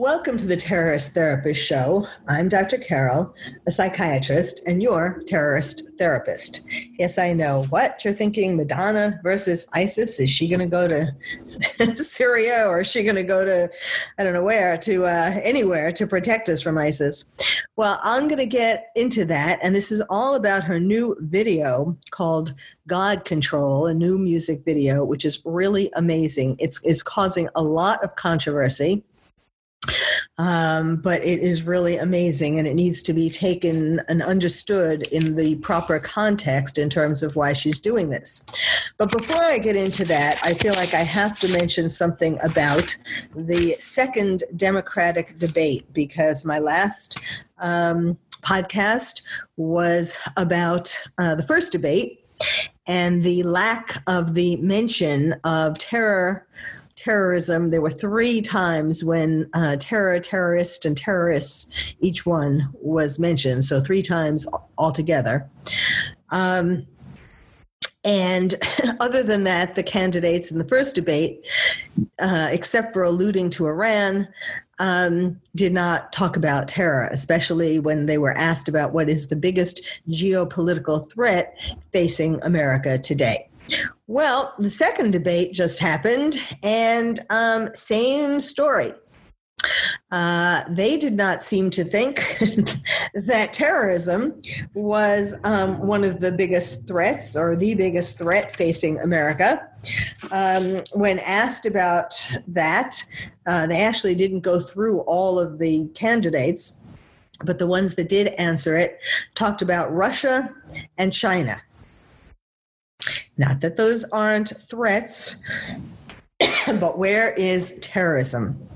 Welcome to the Terrorist Therapist Show. I'm Dr. Carol, a psychiatrist, and your terrorist therapist. Yes, I know. What? You're thinking Madonna versus ISIS? Is she going to go to Syria or is she going to go to, I don't know where, to uh, anywhere to protect us from ISIS? Well, I'm going to get into that, and this is all about her new video called God Control, a new music video, which is really amazing. It's, it's causing a lot of controversy. Um, but it is really amazing and it needs to be taken and understood in the proper context in terms of why she's doing this. But before I get into that, I feel like I have to mention something about the second Democratic debate because my last um, podcast was about uh, the first debate and the lack of the mention of terror terrorism. There were three times when uh, terror, terrorist, and terrorists, each one was mentioned. So three times altogether. Um, and other than that, the candidates in the first debate, uh, except for alluding to Iran, um, did not talk about terror, especially when they were asked about what is the biggest geopolitical threat facing America today. Well, the second debate just happened, and um, same story. Uh, they did not seem to think that terrorism was um, one of the biggest threats or the biggest threat facing America. Um, when asked about that, uh, they actually didn't go through all of the candidates, but the ones that did answer it talked about Russia and China. Not that those aren't threats, but where is terrorism?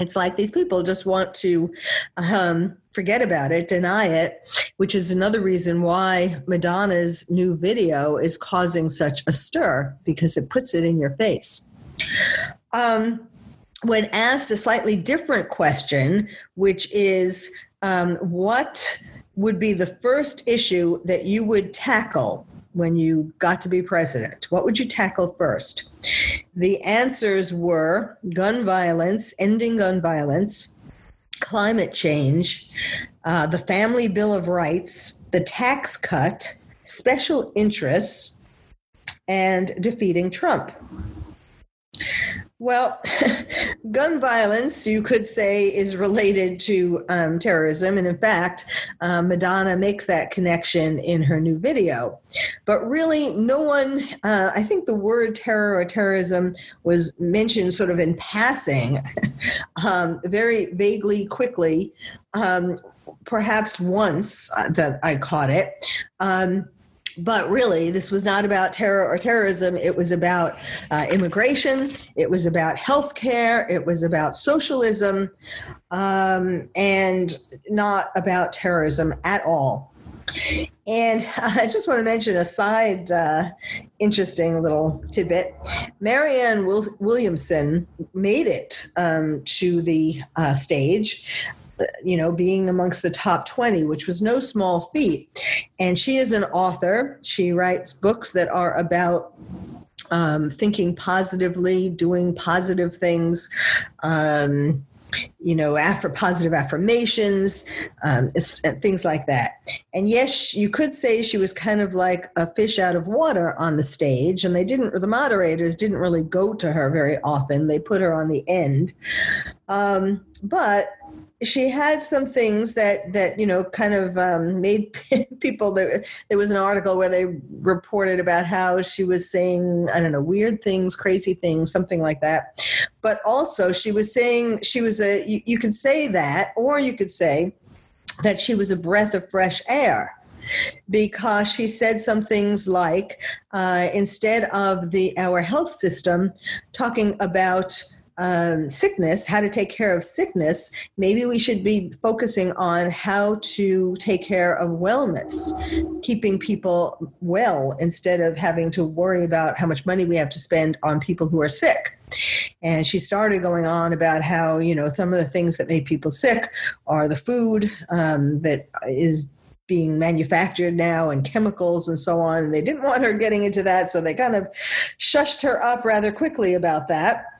It's like these people just want to um, forget about it, deny it, which is another reason why Madonna's new video is causing such a stir because it puts it in your face. Um, when asked a slightly different question, which is um, what would be the first issue that you would tackle when you got to be president? What would you tackle first? The answers were gun violence, ending gun violence, climate change, uh, the Family Bill of Rights, the tax cut, special interests, and defeating Trump. Well, gun violence, you could say, is related to um, terrorism. And in fact, uh, Madonna makes that connection in her new video. But really, no one, uh, I think the word terror or terrorism was mentioned sort of in passing, um, very vaguely, quickly, um, perhaps once uh, that I caught it. But really, this was not about terror or terrorism. It was about uh, immigration. It was about healthcare. It was about socialism, um, and not about terrorism at all. And I just want to mention a side uh, interesting little tidbit. Marianne Williamson made it um, to the uh, stage you know, being amongst the top 20, which was no small feat. And she is an author. She writes books that are about um, thinking positively, doing positive things. Um, you know, after positive affirmations, um, things like that. And yes, you could say she was kind of like a fish out of water on the stage, and they didn't, the moderators didn't really go to her very often. They put her on the end. Um, but she had some things that that you know kind of um, made people there, there was an article where they reported about how she was saying i don't know weird things crazy things something like that. But also she was saying she was a you, you could say that or you could say that she was a breath of fresh air because she said some things like uh, instead of the our health system talking about um, sickness, how to take care of sickness, maybe we should be focusing on how to take care of wellness, keeping people well instead of having to worry about how much money we have to spend on people who are sick. And she started going on about how, you know, some of the things that make people sick are the food um, that is being manufactured now and chemicals and so on. And they didn't want her getting into that, so they kind of shushed her up rather quickly about that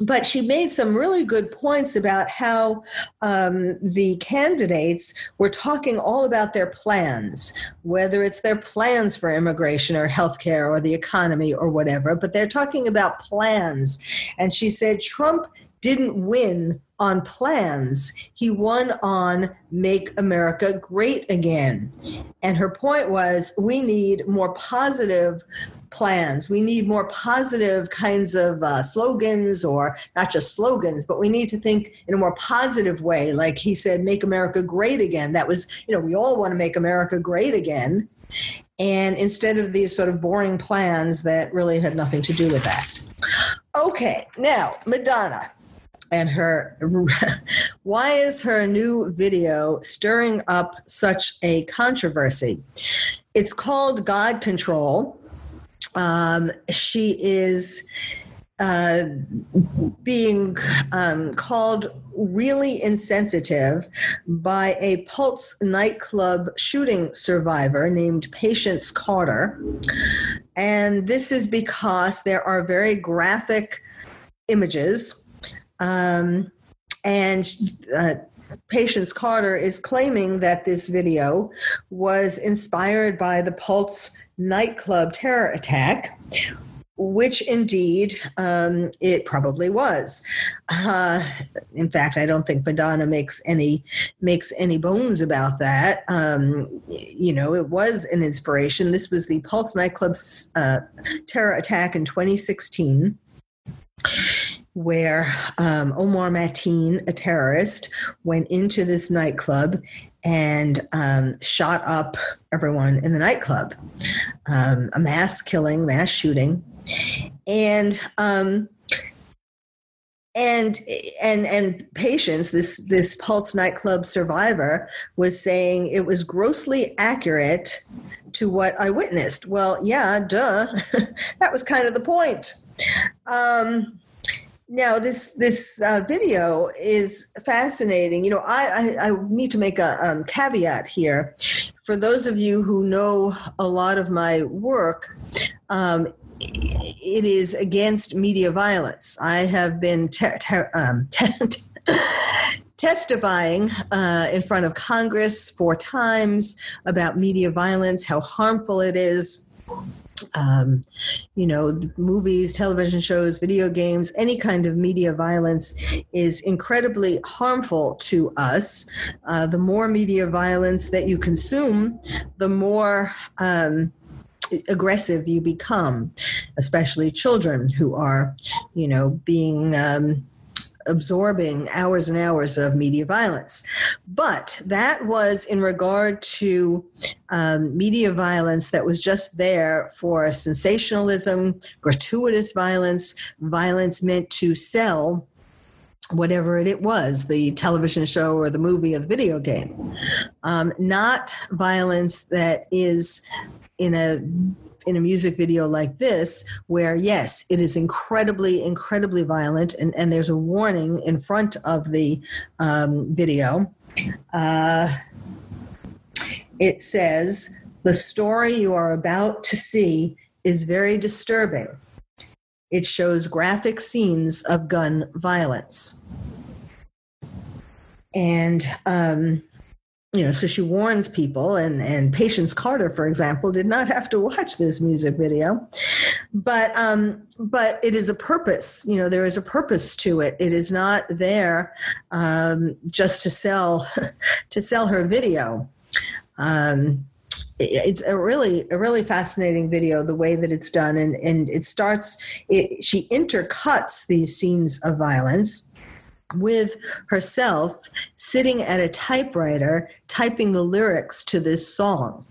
but she made some really good points about how um, the candidates were talking all about their plans, whether it's their plans for immigration or healthcare or the economy or whatever, but they're talking about plans. And she said Trump didn't win on plans. He won on Make America Great Again. And her point was we need more positive plans. We need more positive kinds of uh, slogans, or not just slogans, but we need to think in a more positive way. Like he said, make America great again. That was, you know, we all want to make America great again. And instead of these sort of boring plans that really had nothing to do with that. Okay, now, Madonna and her why is her new video stirring up such a controversy it's called god control um, she is uh, being um, called really insensitive by a Pulse nightclub shooting survivor named Patience Carter. And this is because there are very graphic images. Um, and uh, Patience Carter is claiming that this video was inspired by the Pulse nightclub terror attack, which indeed um, it probably was. Uh, in fact, I don't think Madonna makes any makes any bones about that. Um, you know, it was an inspiration. This was the Pulse nightclub's uh, terror attack in 2016 where um, Omar Mateen, a terrorist, went into this nightclub and um, shot up everyone in the nightclub. Um, a mass killing, mass shooting, and um, and and and patience this this pulse nightclub survivor was saying it was grossly accurate to what i witnessed. Well yeah duh. That was kind of the point. Um, now, this this uh, video is fascinating. You know, I, I, I need to make a um, caveat here. For those of you who know a lot of my work, um, it is against media violence. I have been te- um, te- testifying uh, in front of Congress four times about media violence, how harmful it is um, you know, movies, television shows, video games, any kind of media violence is incredibly harmful to us. Uh, the more media violence that you consume, the more um, aggressive you become, especially children who are, you know, being. Um, absorbing hours and hours of media violence. But that was in regard to um, media violence that was just there for sensationalism, gratuitous violence, violence meant to sell whatever it was the television show or the movie or the video game um, not violence that is in a in a music video like this, where yes, it is incredibly, incredibly violent, and, and there's a warning in front of the um, video. Uh, it says, The story you are about to see is very disturbing. It shows graphic scenes of gun violence. And um, you know, so she warns people, and and Patience Carter, for example, did not have to watch this music video, but um, but it is a purpose. You know, there is a purpose to it. It is not there um, just to sell to sell her video. Um, it's a really a really fascinating video the way that it's done and and it starts it she intercuts these scenes of violence with herself sitting at a typewriter typing the lyrics to this song.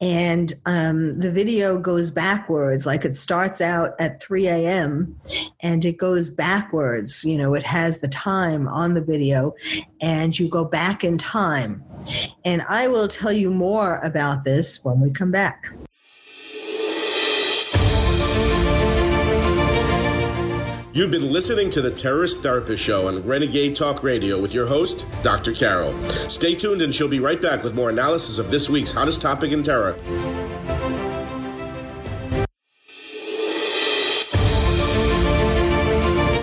and um, the video goes backwards like it starts out at 3 a.m and it goes backwards you know it has the time on the video and you go back in time and i will tell you more about this when we come back You've been listening to the Terrorist Therapist Show on Renegade Talk Radio with your host, Dr. Carol. Stay tuned and she'll be right back with more analysis of this week's hottest topic in terror.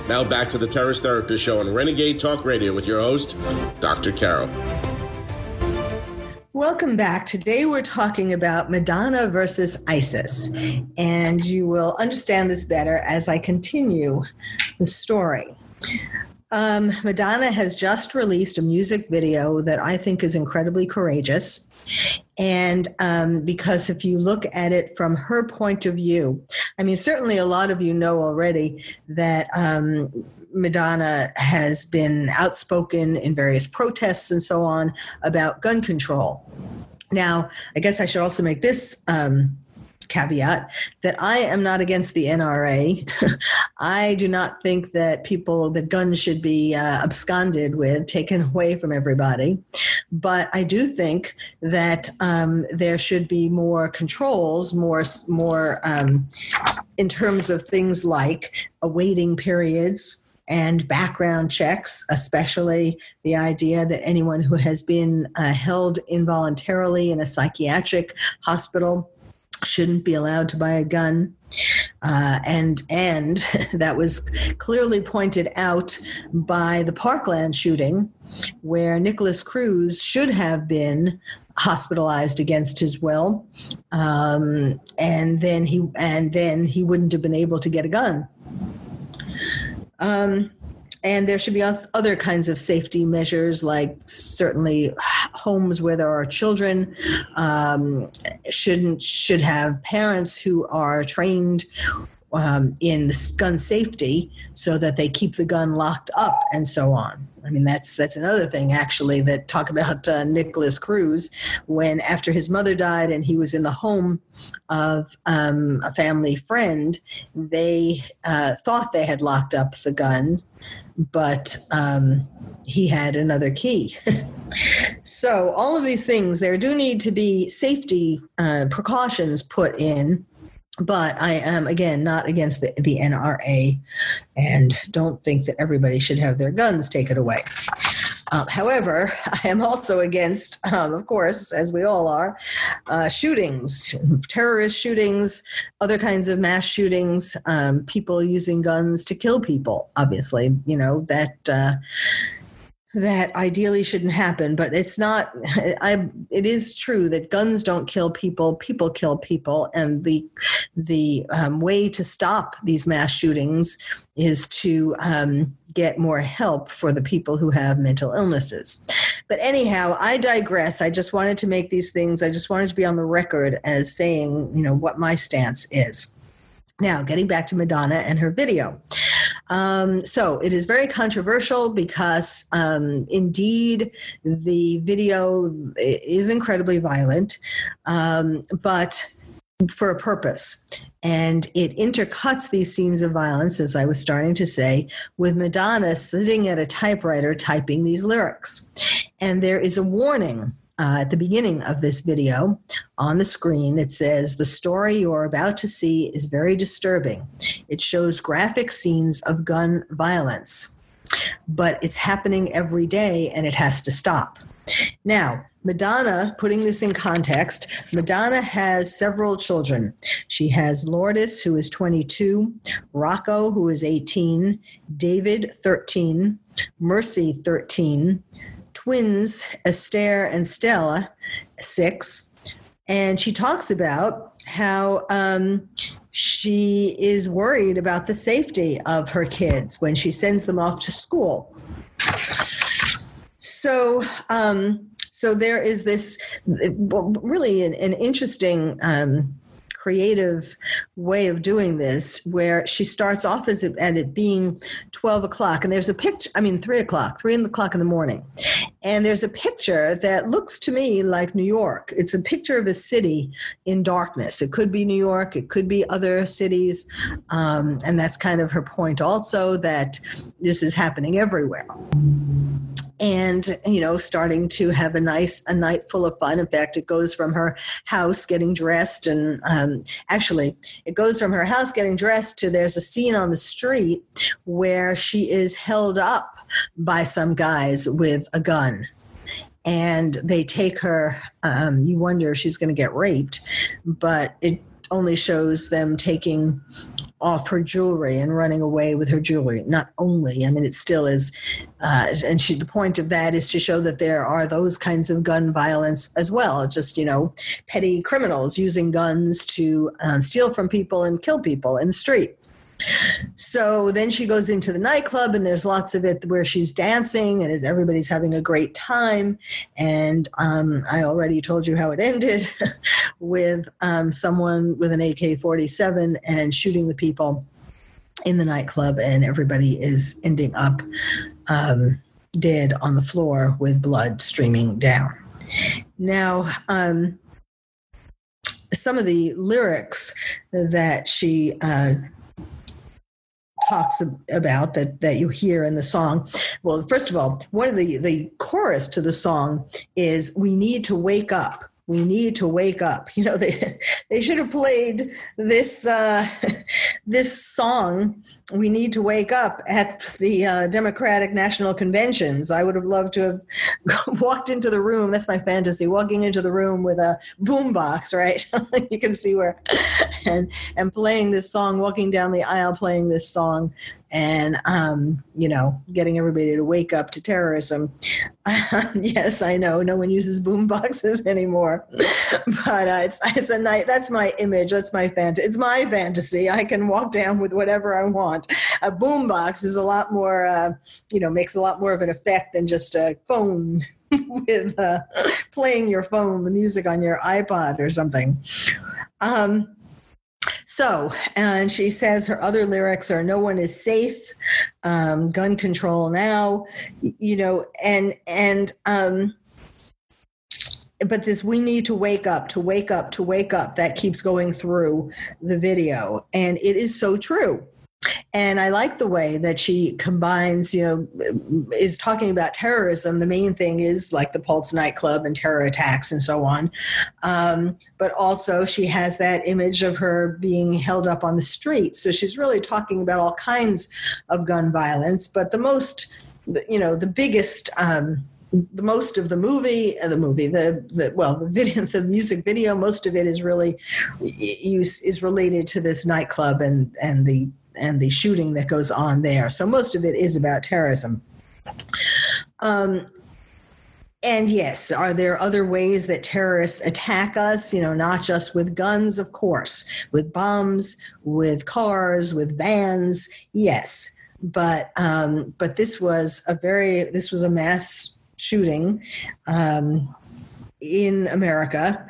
Now back to the Terrorist Therapist Show on Renegade Talk Radio with your host, Dr. Carol. Welcome back. Today we're talking about Madonna versus ISIS, and you will understand this better as I continue the story. Um, Madonna has just released a music video that I think is incredibly courageous. And um, because if you look at it from her point of view, I mean, certainly a lot of you know already that um, Madonna has been outspoken in various protests and so on about gun control. Now, I guess I should also make this um, caveat that I am not against the NRA. I do not think that people, that guns should be uh, absconded with, taken away from everybody. But I do think that um, there should be more controls, more, more um, in terms of things like awaiting periods and background checks, especially the idea that anyone who has been uh, held involuntarily in a psychiatric hospital shouldn't be allowed to buy a gun. Uh, and and that was clearly pointed out by the Parkland shooting, where Nikolas Cruz should have been hospitalized against his will, um, and then he and then he wouldn't have been able to get a gun. Um, and there should be other kinds of safety measures, like certainly homes where there are children um, shouldn't should have parents who are trained um, in gun safety so that they keep the gun locked up and so on. I mean, that's that's another thing actually that talk about uh, Nikolas Cruz when after his mother died and he was in the home of um, a family friend, they uh, thought they had locked up the gun, but um, he had another key. so all of these things, there do need to be safety uh, precautions put in but I am again not against the, the NRA and don't think that everybody should have their guns taken away. Um, however, I am also against, um, of course, as we all are, uh, shootings, terrorist shootings, other kinds of mass shootings, um, people using guns to kill people. Obviously, you know that. Uh, that ideally shouldn't happen but it's not i it is true that guns don't kill people people kill people and the the um, way to stop these mass shootings is to um, get more help for the people who have mental illnesses. But anyhow i digress. I just wanted to make these things i just wanted to be on the record as saying you know what my stance is now, getting back to Madonna and her video. Um, so it is very controversial because um, indeed the video is incredibly violent, um, but for a purpose. And it intercuts these scenes of violence, as I was starting to say, with Madonna sitting at a typewriter typing these lyrics. And there is a warning uh, at the beginning of this video on the screen, it says, The story you're about to see is very disturbing. It shows graphic scenes of gun violence, but it's happening every day and it has to stop. Now, Madonna, putting this in context, Madonna has several children. She has Lourdes, who is 22, Rocco, who is 18, David, 13, Mercy, 13, twins, Esther and Stella, six. And she talks about how um, she is worried about the safety of her kids when she sends them off to school. So, um, so there is this really an, an interesting um, creative way of doing this where she starts off as it, at it being 12 o'clock and there's a picture i mean 3 o'clock 3 o'clock in the morning. And there's a picture that looks to me like new york. It's a picture of a city in darkness. It could be new york it could be other cities um, and that's kind of her point also that this is happening everywhere and you know starting to have a nice a night full of fun. In fact it goes from her house getting dressed and um, actually it goes from her house getting dressed to there's a scene on the street where she is held up by some guys with a gun. And they take her um, you wonder if she's going to get raped but it only shows them taking off her jewelry and running away with her jewelry. Not only, I mean, it still is, uh, and she, the point of that is to show that there are those kinds of gun violence as well. Just you know, petty criminals using guns to um, steal from people and kill people in the street. So then she goes into the nightclub, and there's lots of it where she's dancing, and everybody's having a great time. And um, I already told you how it ended with um, someone with an AK 47 and shooting the people in the nightclub, and everybody is ending up um, dead on the floor with blood streaming down. Now, um, some of the lyrics that she uh, talks about that that you hear in the song. Well, first of all, one of the the chorus to the song is "We need to wake up." we need to wake up. You know, they they should have played this uh, this song. We need to wake up at the uh, Democratic National Conventions. I would have loved to have walked into the room. That's my fantasy. Walking into the room with a boombox, right? you can see where, and and playing this song. Walking down the aisle, playing this song and um, you know getting everybody to wake up to terrorism yes i know no one uses boom boxes anymore but uh, it's it's a night that's my image that's my fantasy it's my fantasy i can walk down with whatever i want a boom box is a lot more uh, you know makes a lot more of an effect than just a phone with uh, playing your phone the music on your ipod or something. Um, so, and she says her other lyrics are "No one is safe," um, "Gun control now," you know, and and um, but this we need to wake up to wake up to wake up that keeps going through the video. And it is so true and I like the way that she combines, you know, is talking about terrorism. The main thing is like the Pulse nightclub and terror attacks and so on. Um, but also, she has that image of her being held up on the street. So she's really talking about all kinds of gun violence. But the most, you know, the biggest. Um, the most of the movie, uh, the movie, the, the well, the video, the music video, most of it is really is, is related to this nightclub and and the and the shooting that goes on there. So most of it is about terrorism. Um, and yes, are there other ways that terrorists attack us? You know, not just with guns, of course, with bombs, with cars, with vans. Yes, but um, but this was a very this was a mass shooting. Um, in America.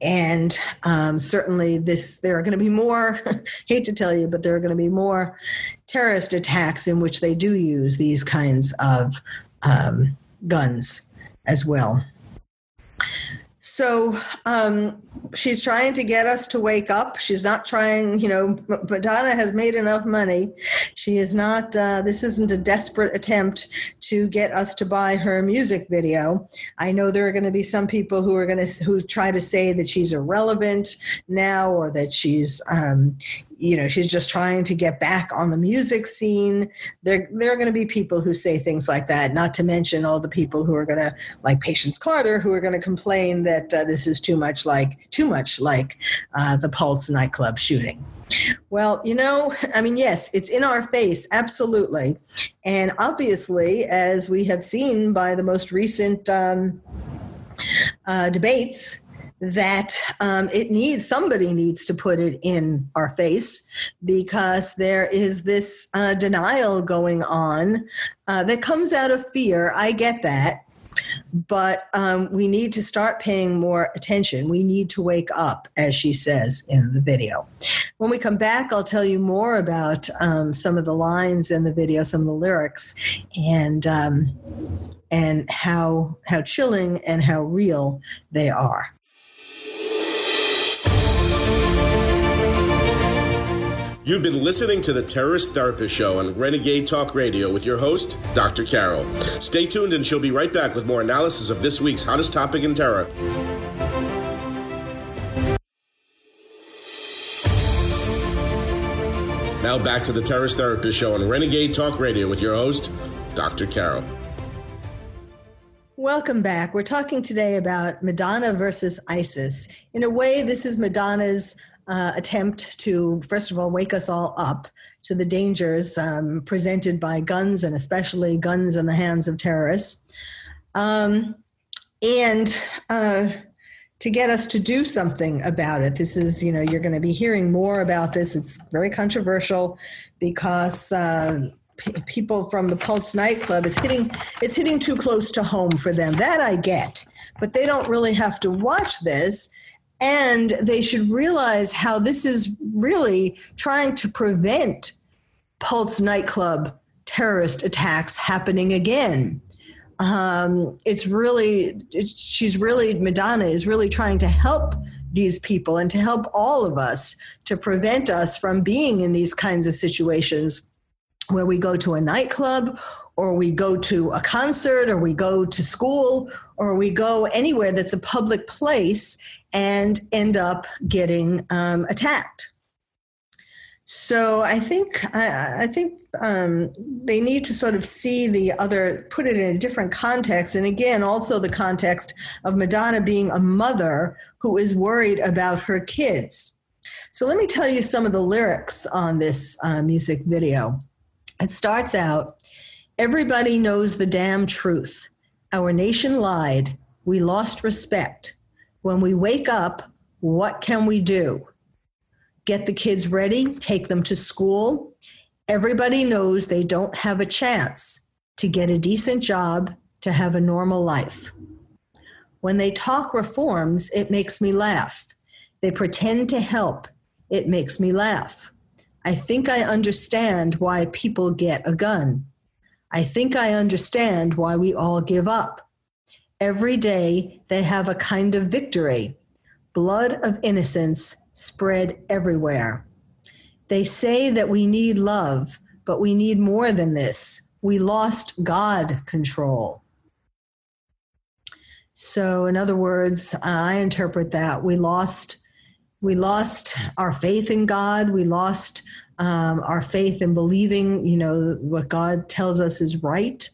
And um, certainly, this there are going to be more. hate to tell you, but there are going to be more terrorist attacks in which they do use these kinds of um, guns as well. So um, she's trying to get us to wake up. She's not trying, you know, Madonna has made enough money. She is not, uh, this isn't a desperate attempt to get us to buy her music video. I know there are going to be some people who are going to, who try to say that she's irrelevant now or that she's, um, you know she's just trying to get back on the music scene there there are going to be people who say things like that not to mention all the people who are going to like patience carter who are going to complain that uh, this is too much like too much like uh, the pulse nightclub shooting well, you know, I mean, yes, it's in our face, absolutely. And obviously, as we have seen by the most recent um, uh, debates, that um, it needs somebody needs to put it in our face because there is this uh, denial going on uh, that comes out of fear. I get that. But um, we need to start paying more attention. We need to wake up, as she says in the video. When we come back, I'll tell you more about um, some of the lines in the video, some of the lyrics, and um, and how how chilling and how real they are. You've been listening to the Terrorist Therapist Show on Renegade Talk Radio with your host, Dr. Carol. Stay tuned and she'll be right back with more analysis of this week's hottest topic in terror. Now back to the Terrorist Therapist Show on Renegade Talk Radio with your host, Dr. Carol. Welcome back. We're talking today about Madonna versus ISIS. In a way, this is Madonna's uh, attempt to, first of all, wake us all up to the dangers um, presented by guns and especially guns in the hands of terrorists. Um, and uh, to get us to do something about it. This is, you know, you're going to be hearing more about this. It's very controversial because uh, people from the Pulse nightclub, it's hitting, it's hitting too close to home for them. That I get, but they don't really have to watch this and they should realize how this is really trying to prevent Pulse nightclub terrorist attacks happening again. Um, it's really, she's really, Madonna is really trying to help these people and to help all of us to prevent us from being in these kinds of situations where we go to a nightclub or we go to a concert or we go to school or we go anywhere that's a public place and end up getting um, attacked. So I think I, I think um, they need to sort of see the other, put it in a different context, and again, also the context of Madonna being a mother who is worried about her kids. So let me tell you some of the lyrics on this uh, music video. It starts out Everybody knows the damn truth. Our nation lied. We lost respect. When we wake up, what can we do? Get the kids ready, take them to school. Everybody knows they don't have a chance to get a decent job, to have a normal life. When they talk reforms, it makes me laugh. They pretend to help. It makes me laugh. I think I understand why people get a gun. I think I understand why we all give up. Every day they have a kind of victory. Blood of innocence spread everywhere. They say that we need love, but we need more than this. We lost God control. So, in other words, I interpret that we lost we lost our faith in God. We lost um, our faith in believing, you know, what God tells us is right.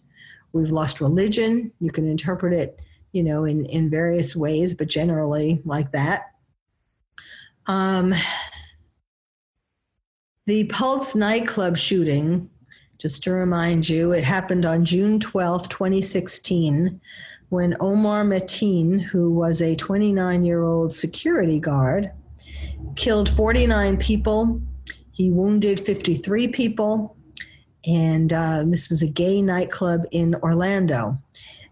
We've lost religion. You can interpret it, you know, in, in various ways, but generally like that. Um, the Pulse nightclub shooting, just to remind you, it happened on June 12, 2016, when Omar Mateen, who was a 29 year old security guard, killed 49 people. He wounded 53 people. And uh, this was a gay nightclub in Orlando.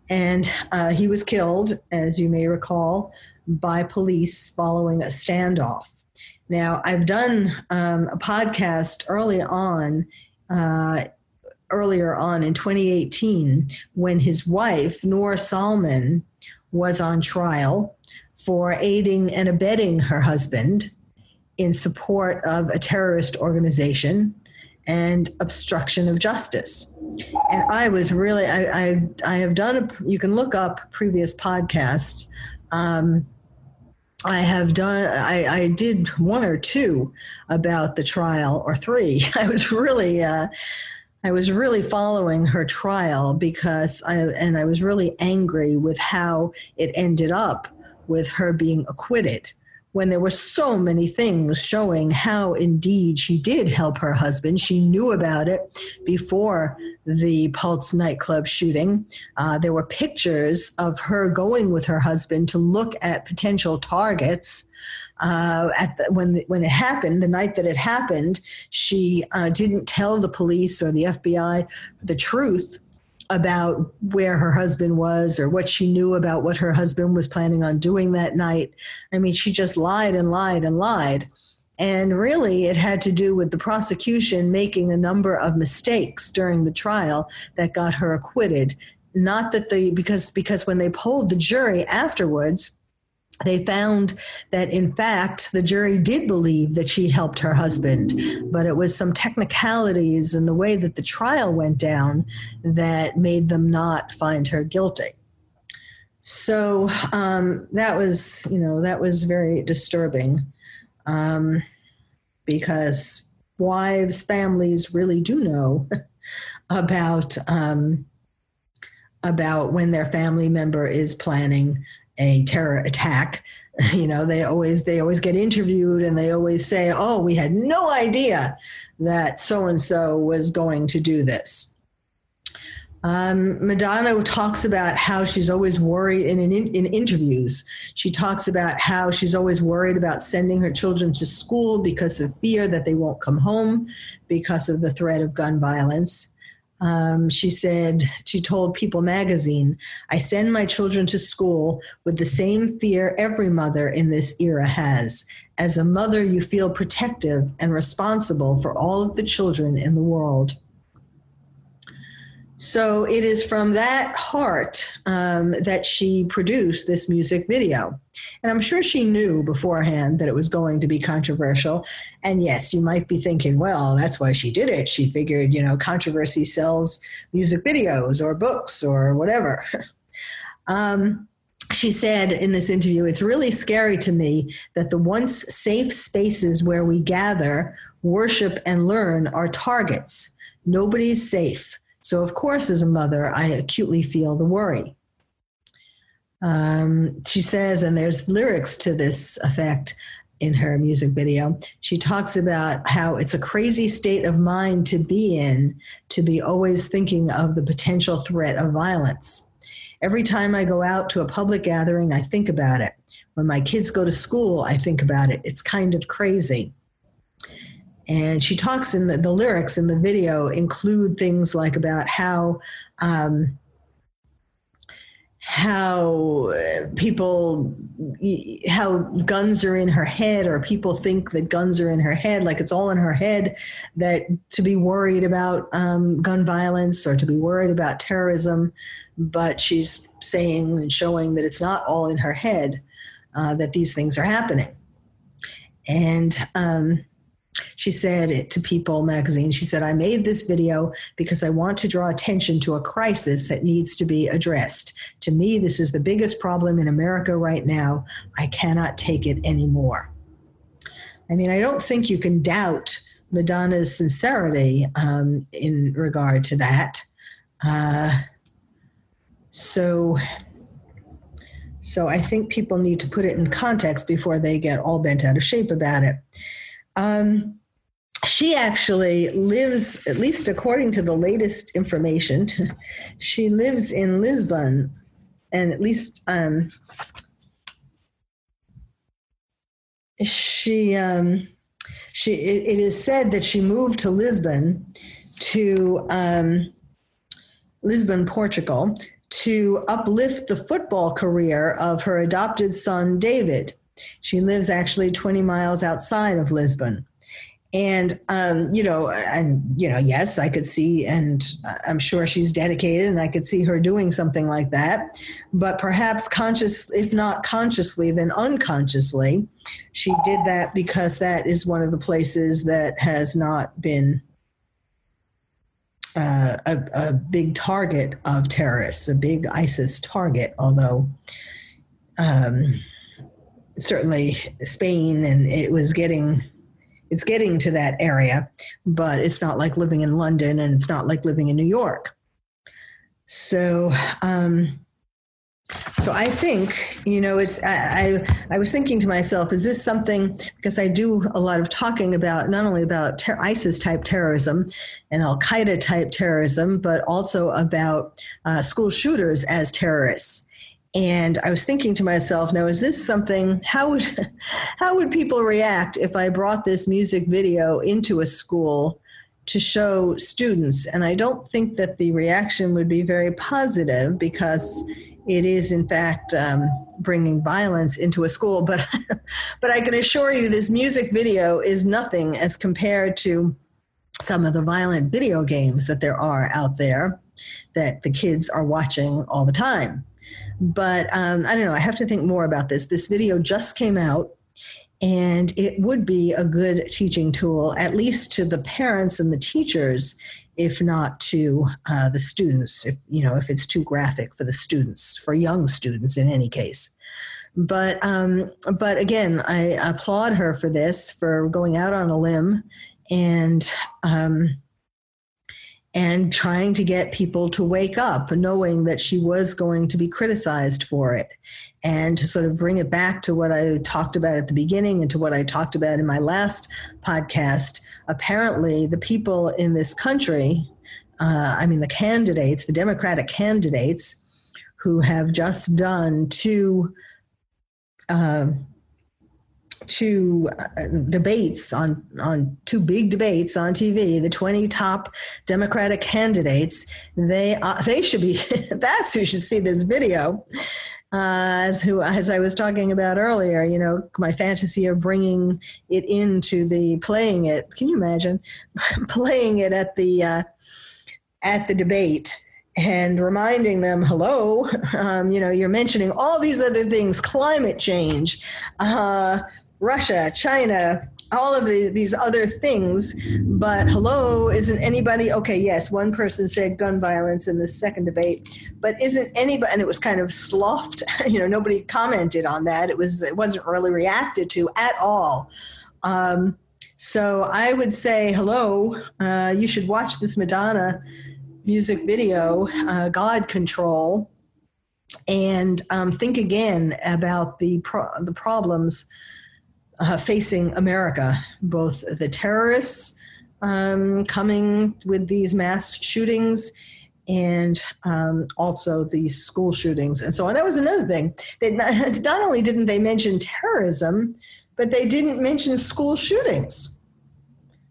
And uh, he was killed, as you may recall, by police following a standoff. Now, I've done um, a podcast early on, uh, earlier on in 2018, when his wife, Noor Salman, was on trial for aiding and abetting her husband in support of a terrorist organization and obstruction of justice. And I was really, I, I, I have done, a, you can look up previous podcasts. Um, I have done, I, I did one or two about the trial, or three. I was really, uh, I was really following her trial because I, and I was really angry with how it ended up with her being acquitted when there were so many things showing how indeed she did help her husband. She knew about it before the Pulse nightclub shooting. Uh, there were pictures of her going with her husband to look at potential targets. Uh, at the, when when it happened, the night that it happened, she uh, didn't tell the police or the FBI the truth about where her husband was or what she knew about what her husband was planning on doing that night. I mean, she just lied and lied and lied. And really, it had to do with the prosecution making a number of mistakes during the trial that got her acquitted. Not that the because because when they polled the jury afterwards, they found that in fact the jury did believe that she helped her husband but it was some technicalities in the way that the trial went down that made them not find her guilty. So um, that was you know that was very disturbing um, because wives families really do know about um, about when their family member is planning a terror attack you know they always they always get interviewed and they always say oh we had no idea that so and so was going to do this um, Madonna talks about how she's always worried in, in, in interviews. She talks about how she's always worried about sending her children to school because of fear that they won't come home because of the threat of gun violence. Um, she said, she told People magazine, I send my children to school with the same fear every mother in this era has. As a mother, you feel protective and responsible for all of the children in the world. So it is from that heart um, that she produced this music video. And I'm sure she knew beforehand that it was going to be controversial. And yes, you might be thinking, well, that's why she did it. She figured, you know, controversy sells music videos or books or whatever. um, she said in this interview, it's really scary to me that the once safe spaces where we gather, worship, and learn are targets. Nobody's safe. So, of course, as a mother, I acutely feel the worry. Um, she says, and there's lyrics to this effect in her music video. She talks about how it's a crazy state of mind to be in, to be always thinking of the potential threat of violence. Every time I go out to a public gathering, I think about it. When my kids go to school, I think about it. It's kind of crazy. And she talks in the, the lyrics in the video include things like about how um, how people how guns are in her head or people think that guns are in her head like it's all in her head that to be worried about um, gun violence or to be worried about terrorism but she's saying and showing that it's not all in her head uh, that these things are happening. And um, she said it to People magazine. She said, I made this video because I want to draw attention to a crisis that needs to be addressed. To me, this is the biggest problem in America right now. I cannot take it anymore. I mean, I don't think you can doubt Madonna's sincerity um, in regard to that. Uh, so, so I think people need to put it in context before they get all bent out of shape about it. Um, she actually lives, at least according to the latest information, she lives in Lisbon, and at least um, she um, she it, it is said that she moved to Lisbon to um, Lisbon, Portugal, to uplift the football career of her adopted son David. She lives actually 20 miles outside of Lisbon. And, um, you know, and, you know, yes, I could see, and I'm sure she's dedicated and I could see her doing something like that. But perhaps conscious, if not consciously, then unconsciously, she did that because that is one of the places that has not been uh, a, a, big target of terrorists, a big ISIS target, although um, certainly Spain, and it was getting it's getting to that area, but it's not like living in London and it's not like living in New York. So, um, so I think you know it's I, I, I was thinking to myself, is this something because I do a lot of talking about not only about ter- ISIS type terrorism and Al Qaeda type terrorism, but also about uh, school shooters as terrorists and I was thinking to myself, now is this something? How would how would people react if I brought this music video into a school to show students. And I don't think that the reaction would be very positive because it is, in fact, um, bringing violence into a school. But, but I can assure you, this music video is nothing as compared to some of the violent video games that there are out there that the kids are watching all the time. But um, I don't know, I have to think more about this. This video just came out and it would be a good teaching tool, at least to the parents and the teachers, if not to uh, the students. If you know, if it's too graphic for the students, for young students, in any case. But um, but again, I applaud her for this, for going out on a limb, and um, and trying to get people to wake up, knowing that she was going to be criticized for it. And to sort of bring it back to what I talked about at the beginning and to what I talked about in my last podcast, apparently the people in this country, uh, I mean, the candidates, the Democratic candidates, who have just done two. Uh, two uh, debates on on two big debates on TV, the 20 top Democratic candidates, they uh, they should be that's who should see this video. Uh, as who as I was talking about earlier, you know, my fantasy of bringing it into the playing it. Can you imagine playing it at the uh, at the debate? and reminding them, hello, um, you know, you're mentioning all these other things, climate change, uh, Russia, China, all of the, these other things. But hello, isn't anybody okay? Yes, one person said gun violence in the second debate, but isn't anybody? And it was kind of sloughed. You know, nobody commented on that. It was it wasn't really reacted to at all. Um, so I would say, hello, uh, you should watch this Madonna music video, uh, God Control, and um, think again about the pro- the problems uh, facing America, both the terrorists um, coming with these mass shootings and um, also the school shootings and so on. That was another thing. They not, not only didn't they mention terrorism, but they didn't mention school shootings.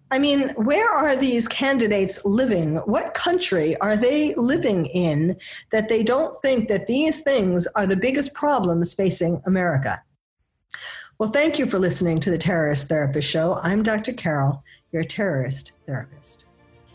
I mean, where are these candidates living? What country are they living in that they don't think that these things are the biggest problems facing America? Well, thank you for listening to the Terrorist Therapist Show. I'm Dr. Carol, your terrorist therapist.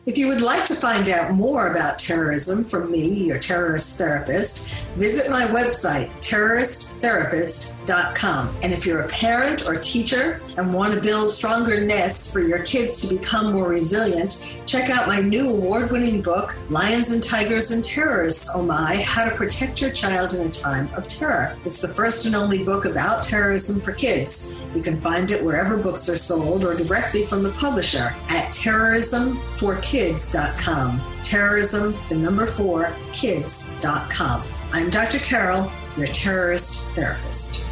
If you would like to find out more about terrorism from me, your terrorist therapist, visit my website, terroristtherapist.com. And if you're a parent or teacher and want to build stronger nests for your kids to become more resilient, check out my new award winning book, Lions and Tigers and Terrorists, Oh My How to Protect Your Child in a Time of Terror. It's the first and only book about terrorism for kids. You can find it wherever books are sold or directly from the publisher at Terrorism for Kids kids.com. Terrorism, the number four, kids.com. I'm Dr. Carol, your terrorist therapist.